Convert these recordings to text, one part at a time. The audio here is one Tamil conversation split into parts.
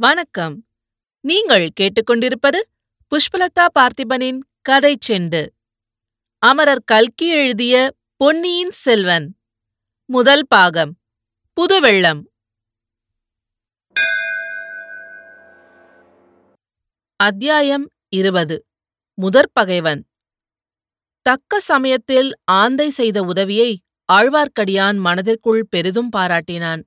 வணக்கம். நீங்கள் கேட்டுக்கொண்டிருப்பது புஷ்பலதா பார்த்திபனின் கதை செண்டு. அமரர் கல்கி எழுதிய பொன்னியின் செல்வன். முதல் பாகம் புதுவெள்ளம். அத்தியாயம் இருபது முதற்பகைவன் தக்க சமயத்தில் ஆந்தை செய்த உதவியை ஆழ்வார்க்கடியான் மனதிற்குள் பெரிதும் பாராட்டினான்.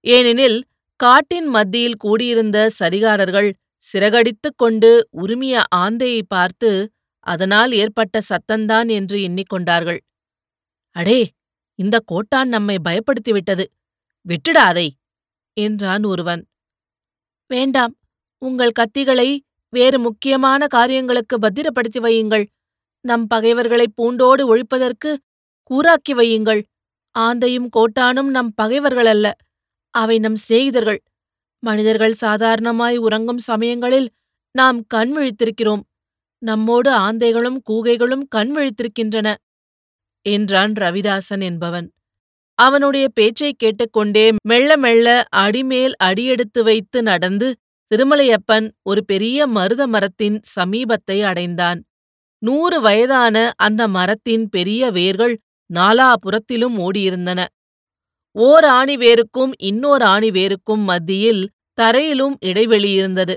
ஏனெனில் காட்டின் மத்தியில் கூடியிருந்த சரிகாரர்கள் சிறகடித்துக் கொண்டு உருமிய ஆந்தையை பார்த்து அதனால் ஏற்பட்ட சத்தந்தான் என்று எண்ணிக்கொண்டார்கள். அடே இந்த கோட்டான் நம்மை பயப்படுத்திவிட்டது. விட்டுடாதை என்றான் ஒருவன். வேண்டாம் உங்கள் கத்திகளை வேறு முக்கியமான காரியங்களுக்கு பத்திரப்படுத்தி வையுங்கள். நம் பகைவர்களை பூண்டோடு ஒழிப்பதற்கு கூறாக்கி வையுங்கள். ஆந்தையும் கோட்டானும் நம் பகைவர்களல்ல. அவை நம் சிநேகிதர்கள். மனிதர்கள் சாதாரணமாய் உறங்கும் சமயங்களில் நாம் கண் விழித்திருக்கிறோம். நம்மோடு ஆந்தைகளும் கூகைகளும் கண் விழித்திருக்கின்றன. என்றான் ரவிதாசன் என்பவன். அவனுடைய பேச்சைக் கேட்டுக்கொண்டே மெல்ல மெல்ல அடிமேல் அடியெடுத்து வைத்து நடந்து திருமலையப்பன் ஒரு பெரிய மருத மரத்தின் சமீபத்தை அடைந்தான். நூறு வயதான அந்த மரத்தின் பெரிய வேர்கள் நாலாபுறத்திலும் ஓடியிருந்தன. ஓர் ஆணிவேருக்கும் இன்னோர் ஆணிவேருக்கும் மத்தியில் தரையிலும் இடைவெளி இருந்தது.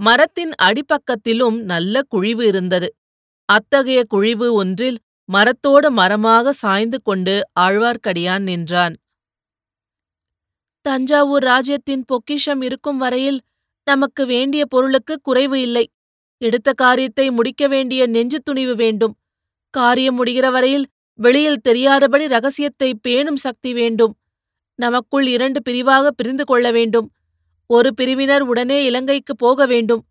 மரத்தின் அடிப்பக்கத்திலும் நல்ல குழிவு இருந்தது. அத்தகைய குழிவு ஒன்றில் மரத்தோடு மரமாக சாய்ந்து கொண்டு ஆழ்வார்க்கடியான் நின்றான். தஞ்சாவூர் ராஜ்யத்தின் பொக்கிஷம் இருக்கும் வரையில் நமக்கு வேண்டிய பொருளுக்கு குறைவு இல்லை. எடுத்த காரியத்தை முடிக்க வேண்டிய நெஞ்சு துணிவு வேண்டும். காரியம் முடிகிற வரையில் வெளியில் தெரியாதபடி ரகசியத்தை பேணும் சக்தி வேண்டும். நமக்குள் இரண்டு பிரிவாக பிரிந்து கொள்ள வேண்டும். ஒரு பிரிவினர் உடனே இலங்கைக்கு போக வேண்டும்.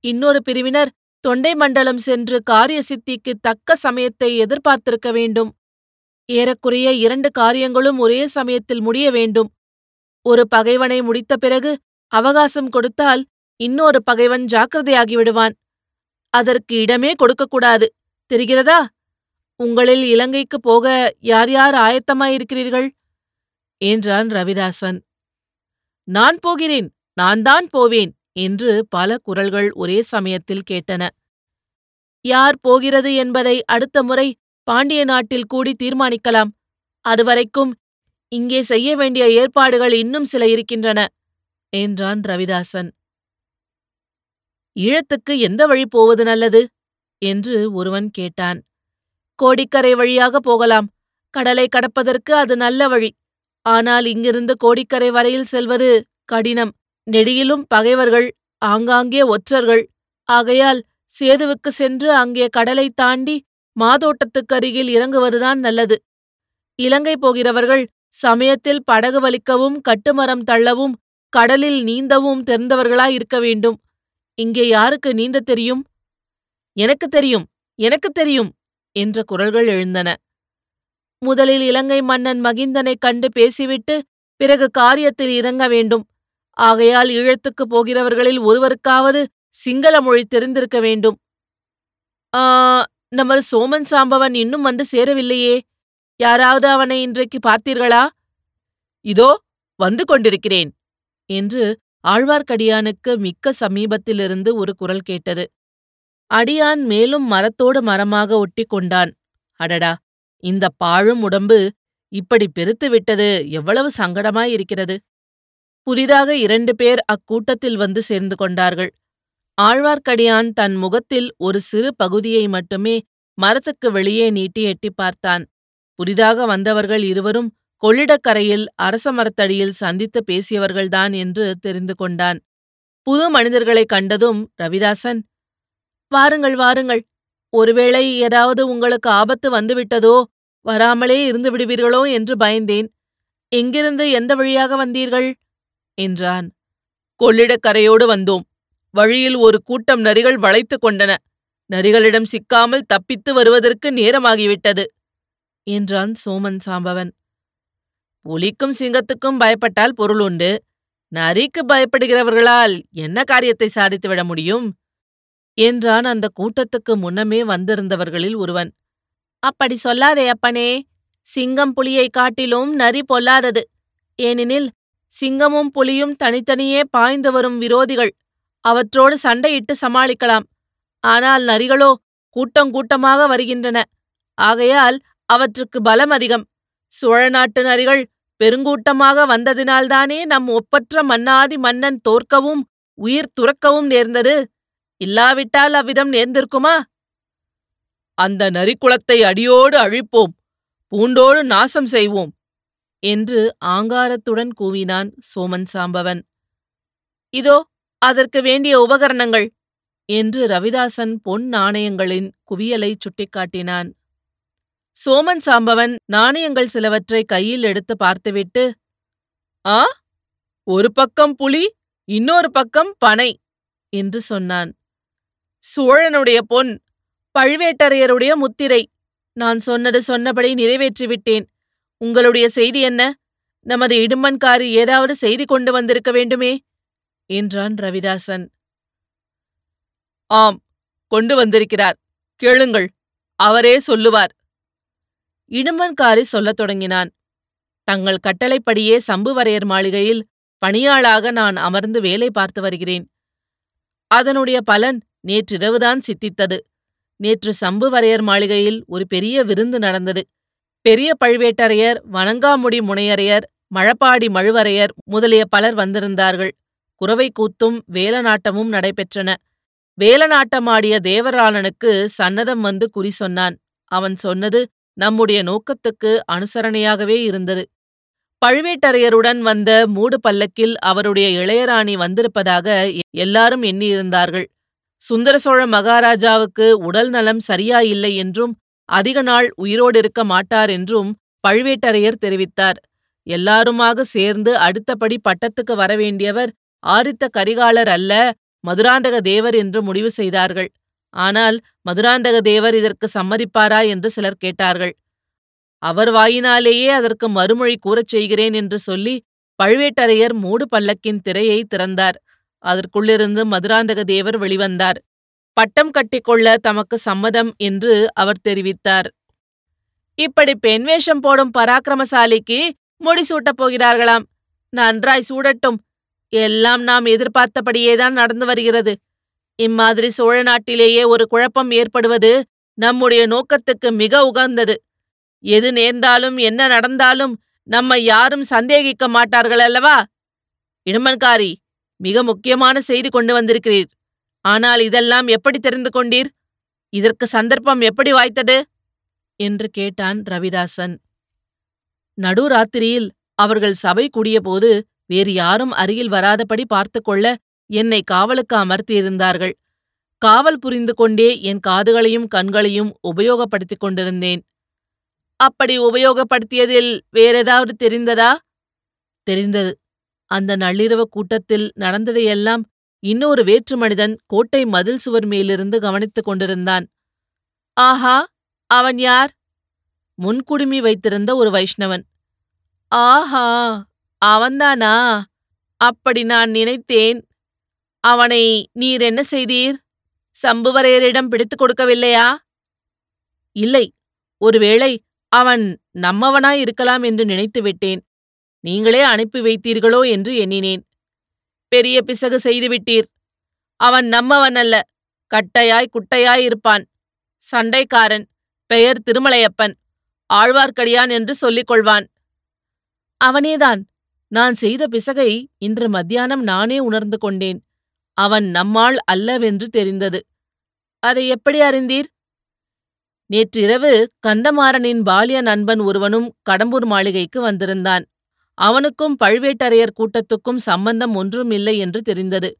இன்னொரு பிரிவினர் தொண்டை மண்டலம் சென்று காரிய சித்திக்கு தக்க சமயத்தை எதிர்பார்த்திருக்க வேண்டும். ஏறக்குறைய இரண்டு காரியங்களும் ஒரே சமயத்தில் முடிய வேண்டும். ஒரு பகைவனை முடித்த பிறகு அவகாசம் கொடுத்தால் இன்னொரு பகைவன் ஜாக்கிரதையாகிவிடுவான் அதற்கு இடமே கொடுக்கக்கூடாது தெரிகிறதா? உங்களில் இலங்கைக்கு போக யார் யார் ஆயத்தமாயிருக்கிறீர்கள்? என்றான் ரவிதாசன். நான் போகிறேன் நான் தான் போவேன் என்று பல குரல்கள் ஒரே சமயத்தில் கேட்டன. யார் போகிறது என்பதை அடுத்த முறை பாண்டிய நாட்டில் கூடி தீர்மானிக்கலாம். அதுவரைக்கும் இங்கே செய்ய வேண்டிய ஏற்பாடுகள் இன்னும் சில இருக்கின்றன என்றான் ரவிதாசன். ஈழத்துக்கு எந்த வழி போவது நல்லது? என்று ஒருவன் கேட்டான். கோடிக்கரை வழியாக போகலாம். கடலை கடப்பதற்கு அது நல்ல வழி. ஆனால் இங்கிருந்து கோடிக்கரை வரையில் செல்வது கடினம். நெடியிலும் பகைவர்கள் ஆங்காங்கே ஒற்றர்கள். ஆகையால் சேதுவுக்கு சென்று அங்கே கடலை தாண்டி மாதோட்டத்துக்கருகில் இறங்குவதுதான் நல்லது. இலங்கை போகிறவர்கள் சமயத்தில் படகு வலிக்கவும் கட்டுமரம் தள்ளவும் கடலில் நீந்தவும் தெரிந்தவர்களாயிருக்க வேண்டும். இங்கே யாருக்கு நீந்த தெரியும்? எனக்கு தெரியும் எனக்கு தெரியும். என்ற குரல்கள் எழுந்தன. முதலில் இலங்கை மன்னன் மகிந்தனைக் கண்டு பேசிவிட்டு பிறகு காரியத்தில் இறங்க வேண்டும். ஆகையால் ஈழத்துக்குப் போகிறவர்களில் ஒருவருக்காவது சிங்கள மொழி தெரிந்திருக்க வேண்டும். ஆ நமது சோமன் சாம்பவன் இன்னும் வந்து சேரவில்லையே. யாராவது அவனை இன்றைக்கு பார்த்தீர்களா? இதோ வந்து கொண்டிருக்கிறேன். என்று ஆழ்வார்க்கடியானுக்கு மிக்க சமீபத்திலிருந்து ஒரு குரல் கேட்டது. அடியான் மேலும் மரத்தோடு மரமாக ஒட்டி கொண்டான். அடடா இந்த பாழும் உடம்பு இப்படி பெருத்து விட்டது எவ்வளவு சங்கடமாயிருக்கிறது புதிதாக இரண்டு பேர் அக்கூட்டத்தில் வந்து சேர்ந்து கொண்டார்கள். ஆழ்வார்க்கடியான் தன் முகத்தில் ஒரு சிறு பகுதியை மட்டுமே மரத்துக்கு வெளியே நீட்டி எட்டி பார்த்தான். புதிதாக வந்தவர்கள் இருவரும் கொள்ளிடக்கரையில் அரச மரத்தடியில் சந்தித்து பேசியவர்கள்தான் என்று தெரிந்து கொண்டான். புது மனிதர்களைக் கண்டதும் ரவிதாசன் வாருங்கள் வாருங்கள். ஒருவேளை ஏதாவது உங்களுக்கு ஆபத்து வந்துவிட்டதோ வராமலே இருந்து விடுவீர்களோ என்று பயந்தேன். எங்கிருந்து எந்த வழியாக வந்தீர்கள்? என்றான். கொள்ளிடக்கரையோடு வந்தோம். வழியில் ஒரு கூட்டம் நரிகள் வளைத்து கொண்டன. நரிகளிடம் சிக்காமல் தப்பித்து வருவதற்கு நேரமாகிவிட்டது என்றான் சோமன் சாம்பவன். புலிக்கும் சிங்கத்துக்கும் பயப்பட்டால் பொருள் உண்டு. நரிக்கு பயப்படுகிறவர்களால் என்ன காரியத்தை சாதித்துவிட முடியும்? என்றான் அந்த கூட்டத்துக்கு முன்னமே வந்திருந்தவர்களில் ஒருவன். அப்படி சொல்லாதே அப்பனே சிங்கம் புலியை காட்டிலும் நரி பொல்லாதது. ஏனெனில் சிங்கமும் புலியும் தனித்தனியே பாய்ந்து வரும் விரோதிகள். அவற்றோடு சண்டையிட்டு சமாளிக்கலாம். ஆனால் நரிகளோ கூட்டம் கூட்டமாக வருகின்றன. ஆகையால் அவற்றுக்கு பலம் அதிகம். சோழ நாட்டு நரிகள் பெருங்கூட்டமாக வந்ததினால்தானே நம் ஒப்பற்ற மன்னாதி மன்னன் தோற்கவும் உயிர் துறக்கவும் நேர்ந்தது. இல்லாவிட்டால் அவ்விதம் நேர்ந்திருக்குமா? அந்த நரிக்குளத்தை அடியோடு அழிப்போம் பூண்டோடு நாசம் செய்வோம் என்று ஆங்காரத்துடன் கூவினான் சோமன் சாம்பவன். இதோ அதற்கு வேண்டிய உபகரணங்கள் என்று ரவிதாசன் பொன் நாணயங்களின் குவியலை சுட்டிக்காட்டினான். சோமன் சாம்பவன் நாணயங்கள் சிலவற்றை கையில் எடுத்து பார்த்துவிட்டு ஆ ஒரு பக்கம் புலி இன்னொரு பக்கம் பனை என்று சொன்னான். சோழனுடைய பொன் பழுவேட்டரையருடைய முத்திரை. நான் சொன்னது சொன்னபடி நிறைவேற்றிவிட்டேன். உங்களுடைய செய்தி என்ன? நமது இடுமன்காரி ஏதாவது செய்தி கொண்டு வந்திருக்க வேண்டுமே? என்றான் ரவிதாசன். ஆம் கொண்டு வந்திருக்கிறார். கேளுங்கள் அவரே சொல்லுவார். இடுமன்காரி சொல்லத் தொடங்கினான். தங்கள் கட்டளைப்படியே சம்புவரையர் மாளிகையில் பணியாளாக நான் அமர்ந்து வேலை பார்த்து வருகிறேன். அதனுடைய பலன் நேற்றிரவுதான் சித்தித்தது. நேற்று சம்புவரையர் மாளிகையில் ஒரு பெரிய விருந்து நடந்தது. பெரிய பழுவேட்டரையர் வணங்காமுடி முனையரையர் மழப்பாடி மழுவரையர் முதலிய பலர் வந்திருந்தார்கள். குறவை கூத்தும் வேலநாட்டமும் நடைபெற்றன. வேலநாட்டமாடிய தேவராளனுக்கு சன்னதம் வந்து குறி சொன்னான். அவன் சொன்னது நம்முடைய நோக்கத்துக்கு அனுசரணையாகவே இருந்தது. பழுவேட்டரையருடன் வந்த மூடு பல்லக்கில் அவருடைய இளையராணி வந்திருப்பதாக எல்லாரும் எண்ணியிருந்தார்கள். சுந்தர சோழ மகாராஜாவுக்கு உடல் நலம் சரியாயில்லை என்றும் அதிக நாள் உயிரோடு இருக்க மாட்டார் என்றும் பழுவேட்டரையர் தெரிவித்தார். எல்லாருமாக சேர்ந்து அடுத்தபடி பட்டத்துக்கு வரவேண்டியவர் ஆரித்த கரிகாலர் அல்ல மதுராந்தக தேவர் என்று முடிவு செய்தார்கள். ஆனால் மதுராந்தக தேவர் இதற்கு சம்மதிப்பாரா என்று சிலர் கேட்டார்கள். அவர் வாயினாலேயே அதற்கு மறுமொழி கூறச் செய்கிறேன் என்று சொல்லி பழுவேட்டரையர் மூடு பல்லக்கின் திரையை திறந்தார். அதற்குள்ளிருந்து மதுராந்தக தேவர் வெளிவந்தார். பட்டம் கட்டிக்கொள்ள தமக்கு சம்மதம் என்று அவர் தெரிவித்தார். இப்படி பெண் வேஷம் போடும் பராக்கிரமசாலிக்கு முடிசூட்டப் போகிறார்களாம். நன்றாய் சூடட்டும். எல்லாம் நாம் எதிர்பார்த்தபடியேதான் நடந்து வருகிறது. இம்மாதிரி சோழ நாட்டிலேயே ஒரு குழப்பம் ஏற்படுவது நம்முடைய நோக்கத்துக்கு மிக உகந்தது. எது நேர்ந்தாலும் என்ன நடந்தாலும் நம்மை யாரும் சந்தேகிக்க மாட்டார்கள் அல்லவா? இடுமன்காரி மிக முக்கியமான செய்தி கொண்டு வந்திருக்கிறீர். ஆனால் இதெல்லாம் எப்படி தெரிந்து கொண்டீர்? இதற்கு சந்தர்ப்பம் எப்படி வாய்த்தது? என்று கேட்டான் ரவிதாசன். நடுராத்திரியில் அவர்கள் சபை கூடியபோது வேறு யாரும் அருகில் வராதபடி பார்த்து கொள்ள என்னை காவலுக்கு அமர்த்தியிருந்தார்கள். காவல் புரிந்து கொண்டே என் காதுகளையும் கண்களையும் உபயோகப்படுத்திக் கொண்டிருந்தேன். அப்படி உபயோகப்படுத்தியதில் வேறேதாவது தெரிந்ததா? தெரிந்தது. அந்த நள்ளிரவு கூட்டத்தில் நடந்ததையெல்லாம் இன்னொரு வேற்று மனிதன் கோட்டை மதில் சுவர் மேலிருந்து கவனித்துக் கொண்டிருந்தான். ஆஹா அவன் யார்? முன்குடுமி வைத்திருந்த ஒரு வைஷ்ணவன். ஆஹா அவன்தானா? அப்படி நான் நினைத்தேன். அவனை நீர் என்ன செய்தீர்? சம்புவரையரிடம் பிடித்துக் கொடுக்கவில்லையா? இல்லை ஒருவேளை அவன் நம்மவனாய் இருக்கலாம் என்று நினைத்து விட்டேன் நீங்களே அனுப்பி வைத்தீர்களோ என்று எண்ணினேன். பெரிய பிசகு செய்துவிட்டீர். அவன் நம்மவன் அல்ல கட்டையாய் குட்டையாயிருப்பான். சண்டைக்காரன் பெயர் திருமலையப்பன் ஆழ்வார்க்கடியான் என்று சொல்லிக் கொள்வான் அவனேதான் நான் செய்த பிசகை இன்று மத்தியானம் நானே உணர்ந்து கொண்டேன். அவன் நம்மாள் அல்லவென்று தெரிந்தது. அதை எப்படி அறிந்தீர்? நேற்றிரவு கந்தமாறனின் பாலிய நண்பன் ஒருவனும் கடம்பூர் மாளிகைக்கு வந்திருந்தான். அவனுக்கும் பழுவேட்டரையர் கூட்டத்துக்கும் சம்பந்தம் ஒன்றும் இல்லை என்று தெரிந்தது.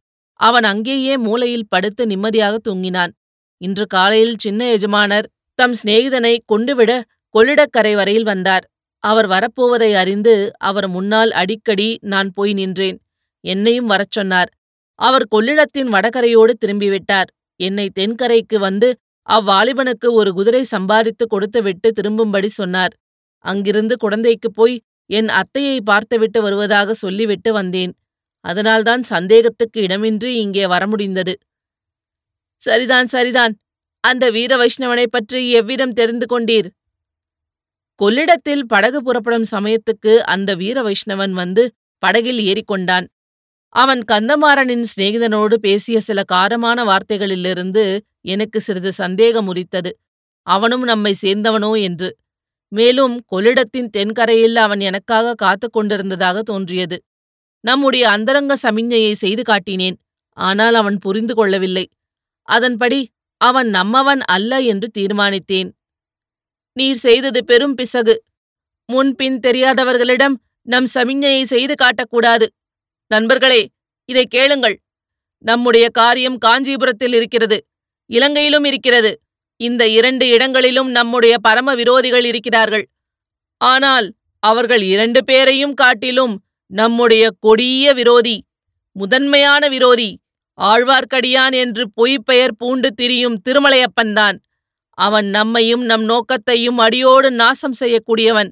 அவன் அங்கேயே மூலையில் படுத்து நிம்மதியாக தூங்கினான். இன்று காலையில் சின்ன எஜமானர் தம் சிநேகிதனை கொண்டுவிட கொள்ளிடக்கரை வரையில் வந்தார். அவர் வரப்போவதை அறிந்து அவர் முன்னால் அடிக்கடி நான் போய் நின்றேன். என்னையும் வரச் சொன்னார். அவர் கொள்ளிடத்தின் வடகரையோடு திரும்பிவிட்டார். என்னை தென்கரைக்கு வந்து அவ்வாலிபனுக்கு ஒரு குதிரை சம்பாதித்து கொடுத்துவிட்டு திரும்பும்படி சொன்னார். அங்கிருந்து குழந்தைக்குப் போய் என் அத்தையை பார்த்துவிட்டு வருவதாக சொல்லிவிட்டு வந்தேன். அதனால்தான் சந்தேகத்துக்கு இடமின்றி இங்கே வர முடிந்தது சரிதான் சரிதான். அந்த வீர வைஷ்ணவனைப் பற்றி எவ்விதம் தெரிந்து கொண்டீர்? கொள்ளிடத்தில் படகு புறப்படும் சமயத்துக்கு அந்த வீர வைஷ்ணவன் வந்து படகில் ஏறிக்கொண்டான். அவன் கந்தமாறனின் சிநேகிதனோடு பேசிய சில காரமான வார்த்தைகளிலிருந்து எனக்கு சிறிது சந்தேகம் உரித்தது அவனும் நம்மை சேர்ந்தவனோ என்று. மேலும் கொள்ளிடத்தின் தென்கரையில் அவன் எனக்காக காத்து கொண்டிருந்ததாக தோன்றியது. நம்முடைய அந்தரங்க சமிஞ்ஞையை செய்து காட்டினேன். ஆனால் அவன் புரிந்து கொள்ளவில்லை. அதன்படி அவன் நம்மவன் அல்ல என்று தீர்மானித்தேன். நீர் செய்தது பெரும் பிசகு. முன்பின் தெரியாதவர்களிடம் நம் சமிஞ்ஞையை செய்து காட்டக்கூடாது. நண்பர்களே இதை கேளுங்கள். நம்முடைய காரியம் காஞ்சிபுரத்தில் இருக்கிறது. இலங்கையிலும் இருக்கிறது. இந்த இரண்டு இடங்களிலும் நம்முடைய பரம விரோதிகள் இருக்கிறார்கள். ஆனால் அவர்கள் இரண்டு பேரையும் காட்டிலும் நம்முடைய கொடிய விரோதி முதன்மையான விரோதி ஆழ்வார்க்கடியான் என்று பொய்ப்பெயர் பூண்டு திரியும் திருமலையப்பன்தான் அவன் நம்மையும் நம் நோக்கத்தையும் அடியோடு நாசம் செய்யக்கூடியவன்.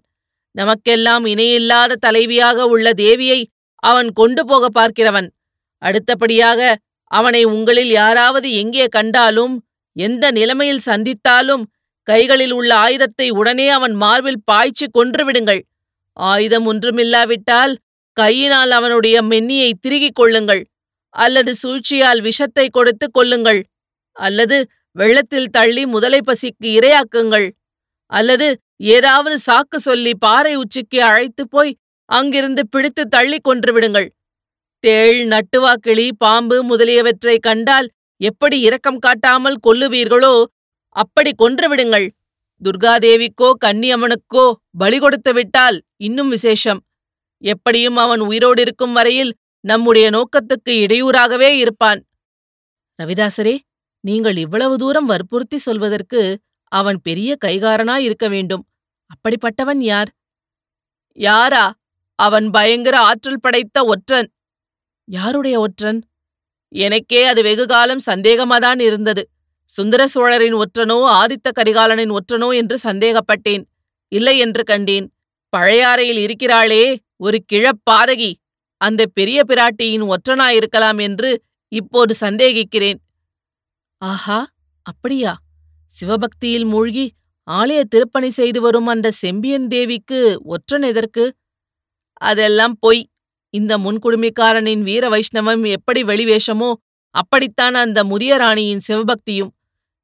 நமக்கெல்லாம் இணையில்லாத தலைவியாக உள்ள தேவியை அவன் கொண்டு போக பார்க்கிறவன். அடுத்தபடியாக அவனை உங்களில் யாராவது எங்கே கண்டாலும் எந்த நிலைமையில் சந்தித்தாலும் கைகளில் உள்ள ஆயுதத்தை உடனே அவன் மார்பில் பாய்ச்சி கொன்றுவிடுங்கள் ஆயுதம் ஒன்றுமில்லாவிட்டால் கையினால் அவனுடைய மென்னியை திருகிக் கொள்ளுங்கள். அல்லது சூழ்ச்சியால் விஷத்தை கொடுத்து கொல்லுங்கள் அல்லது வெள்ளத்தில் தள்ளி முதலை பசிக்கு இரையாக்குங்கள். அல்லது ஏதாவது சாக்கு சொல்லி பாறை உச்சிக்கு அழைத்து போய் அங்கிருந்து பிடித்து தள்ளி கொன்று விடுங்கள். தேள் நட்டுவாக்கிளி பாம்பு முதலியவற்றை கண்டால் எப்படி இரக்கம் காட்டாமல் கொல்லுவீர்களோ அப்படி கொன்றுவிடுங்கள். துர்காதேவிக்கோ கன்னியம்மனுக்கோ பலி கொடுத்து விட்டால் இன்னும் விசேஷம். எப்படியும் அவன் உயிரோடு இருக்கும் வரையில் நம்முடைய நோக்கத்துக்கு இடையூறாகவே இருப்பான். ரவிதாசரே நீங்கள் இவ்வளவு தூரம் வற்புறுத்தி சொல்வதற்கு அவன் பெரிய கைகாரனாய் இருக்க வேண்டும். அப்படிப்பட்டவன் யார்? யாரா? அவன் பயங்கர ஆற்றல் படைத்த ஒற்றன். யாருடைய ஒற்றன்? எனக்கே அது வெகுகாலம் சந்தேகமாதான் இருந்தது. சுந்தர சோழரின் ஒற்றனோ ஆதித்த கரிகாலனின் ஒற்றனோ என்று சந்தேகப்பட்டேன். இல்லை என்று கண்டேன். பழையாறையில் இருக்கிறாளே ஒரு கிழப்பாதகி அந்த பெரிய பிராட்டியின் ஒற்றனாயிருக்கலாம் என்று இப்போது சந்தேகிக்கிறேன். ஆஹா அப்படியா? சிவபக்தியில் மூழ்கி ஆலய திருப்பணி செய்து வரும் அந்த செம்பியன் தேவிக்கு ஒற்றன் எதற்கு? அதெல்லாம் பொய். இந்த முன்குடுமிக்காரனின் வீர வைஷ்ணவம் எப்படி வெளிவேஷமோ அப்படித்தான் அந்த முதிய ராணியின் சிவபக்தியும்.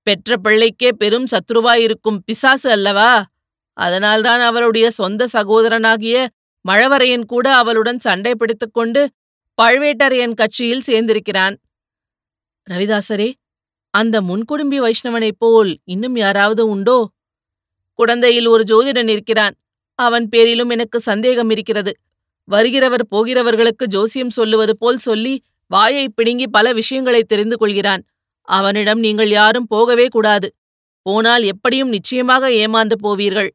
பெற்ற பிள்ளைக்கே பெரும் சத்ருவாயிருக்கும் பிசாசு அல்லவா? அதனால்தான் அவளுடைய சொந்த சகோதரனாகிய மழவரையன் கூட அவளுடன் சண்டை பிடித்துக்கொண்டு பழுவேட்டரையன் கட்சியில் சேர்ந்திருக்கிறான். ரவிதாசரே அந்த முன்குடும்பி வைஷ்ணவனைப் போல் இன்னும் யாராவது உண்டோ? குடந்தையில் ஒரு ஜோதிடன் இருக்கிறான். அவன் பேரிலும் எனக்கு சந்தேகம் இருக்கிறது. வருகிறவர் போகிறவர்களுக்கு ஜோசியம் சொல்லுவது போல் சொல்லி வாயை பிடுங்கி பல விஷயங்களை தெரிந்து கொள்கிறான். அவனிடம் நீங்கள் யாரும் போகவே கூடாது. போனால் எப்படியும் நிச்சயமாக ஏமாந்து போவீர்கள்.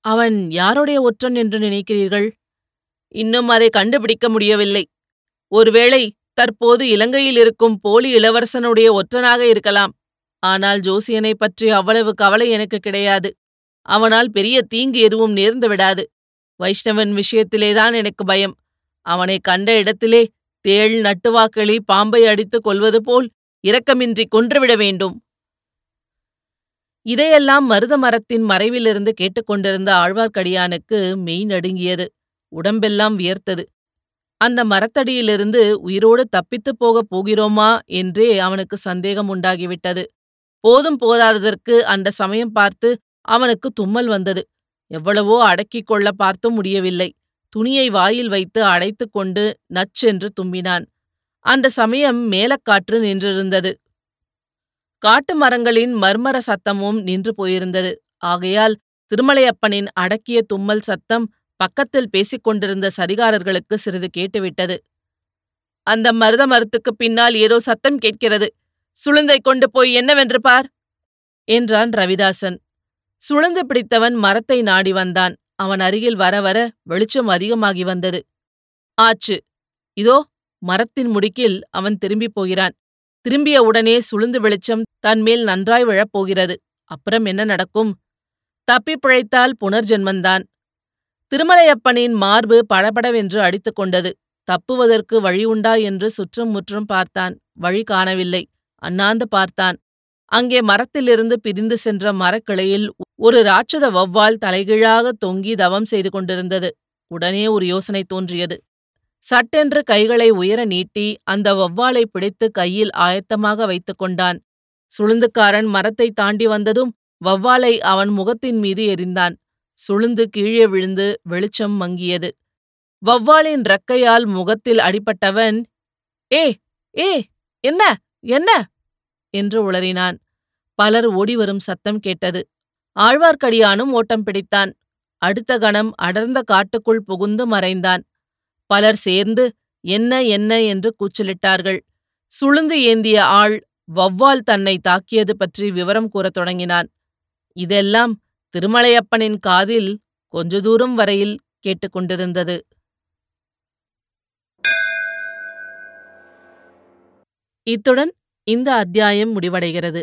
அவன் யாருடைய ஒற்றன் என்று நினைக்கிறீர்கள்? இன்னும் அதை கண்டுபிடிக்க முடியவில்லை. ஒருவேளை தற்போது இலங்கையில் இருக்கும் போலி இளவரசனுடைய ஒற்றனாக இருக்கலாம். ஆனால் ஜோசியனை பற்றி அவ்வளவு கவலை எனக்கு கிடையாது. அவனால் பெரிய தீங்கு எதுவும் நேர்ந்து விடாது. வைஷ்ணவன் விஷயத்திலேதான் எனக்கு பயம். அவனை கண்ட இடத்திலே தேள் நட்டுவாக்களி பாம்பை அடித்துக் கொள்வது போல் இரக்கமின்றி கொன்றுவிட வேண்டும். இதையெல்லாம் மருத மரத்தின் மறைவிலிருந்து கேட்டுக்கொண்டிருந்த ஆழ்வார்க்கடியானுக்கு மெய் நடுங்கியது. உடம்பெல்லாம் வியர்த்தது. அந்த மரத்தடியிலிருந்து உயிரோடு தப்பித்துப் போகப் போகிறோமா என்றே அவனுக்கு சந்தேகம் உண்டாகிவிட்டது. போதும் போதாததற்கு அந்த சமயம் பார்த்து அவனுக்கு தும்மல் வந்தது. எவ்வளவோ அடக்கிக் கொள்ள பார்த்தும் முடியவில்லை. துணியை வாயில் வைத்து அடைத்துக் கொண்டு நச்சென்று தும்பினான். அந்த சமயம் மேலக்காற்று நின்றிருந்தது. காட்டு மரங்களின் மர்மர சத்தமும் நின்று போயிருந்தது. ஆகையால் திருமலையப்பனின் அடக்கிய தும்மல் சத்தம் பக்கத்தில் பேசிக் கொண்டிருந்த சரிகாரர்களுக்கு சிறிது கேட்டுவிட்டது. அந்த மருத மரத்துக்குப் பின்னால் ஏதோ சத்தம் கேட்கிறது. சுளுந்தை கொண்டு போய் என்னவென்று பார்? என்றான் ரவிதாசன். சுழந்து பிடித்தவன் மரத்தை நாடி வந்தான். அவன் அருகில் வர வர வெளிச்சம் அதிகமாகி வந்தது. ஆச்சு. இதோ மரத்தின் முடுக்கில் அவன் திரும்பிப் போகிறான். திரும்பிய உடனே சுளுந்து வெளிச்சம் தன்மேல் நன்றாய் விழப்போகிறது. அப்புறம் என்ன நடக்கும்? தப்பிப் பிழைத்தால் புனர்ஜென்மந்தான். திருமலையப்பனின் மார்பு படபடவென்று அடித்துக் கொண்டது. தப்புவதற்கு வழி உண்டா என்று சுற்றும் முற்றும் பார்த்தான். வழி காணவில்லை. அண்ணாந்து பார்த்தான். அங்கே மரத்திலிருந்து பிரிந்து சென்ற மரக்கிளையில் ஒரு ராட்சத வௌவால் தலைகீழாக தொங்கி தவம் செய்து கொண்டிருந்தது. உடனே ஒரு யோசனை தோன்றியது. சட்டென்று கைகளை உயர நீட்டி அந்த வௌவாலை பிடித்து கையில் ஆயத்தமாக வைத்துக் கொண்டான். சுளுந்துக்காரன் மரத்தை தாண்டி வந்ததும் வௌவாலை அவன் முகத்தின் மீது எறிந்தான் சுளுந்து கீழே விழுந்து வெளிச்சம் மங்கியது. வௌவாலின் ரக்கையால் முகத்தில் அடிபட்டவன் ஏ ஏ என்ன என்ன? என்று உளறினான். பலர் ஓடிவரும் சத்தம் கேட்டது. ஆழ்வார்க்கடியானும் ஓட்டம் பிடித்தான். அடுத்த கணம் அடர்ந்த காட்டுக்குள் புகுந்து மறைந்தான். பலர் சேர்ந்து என்ன என்ன? என்று கூச்சலிட்டார்கள். சுளுந்து ஏந்திய ஆள் வௌவால் தன்னை தாக்கியது பற்றி விவரம் கூறத் தொடங்கினான். இதெல்லாம் திருமலையப்பனின் காதில் கொஞ்ச தூரம் வரையில் கேட்டுக்கொண்டிருந்தது இத்துடன் இந்த அத்தியாயம் முடிவடைகிறது.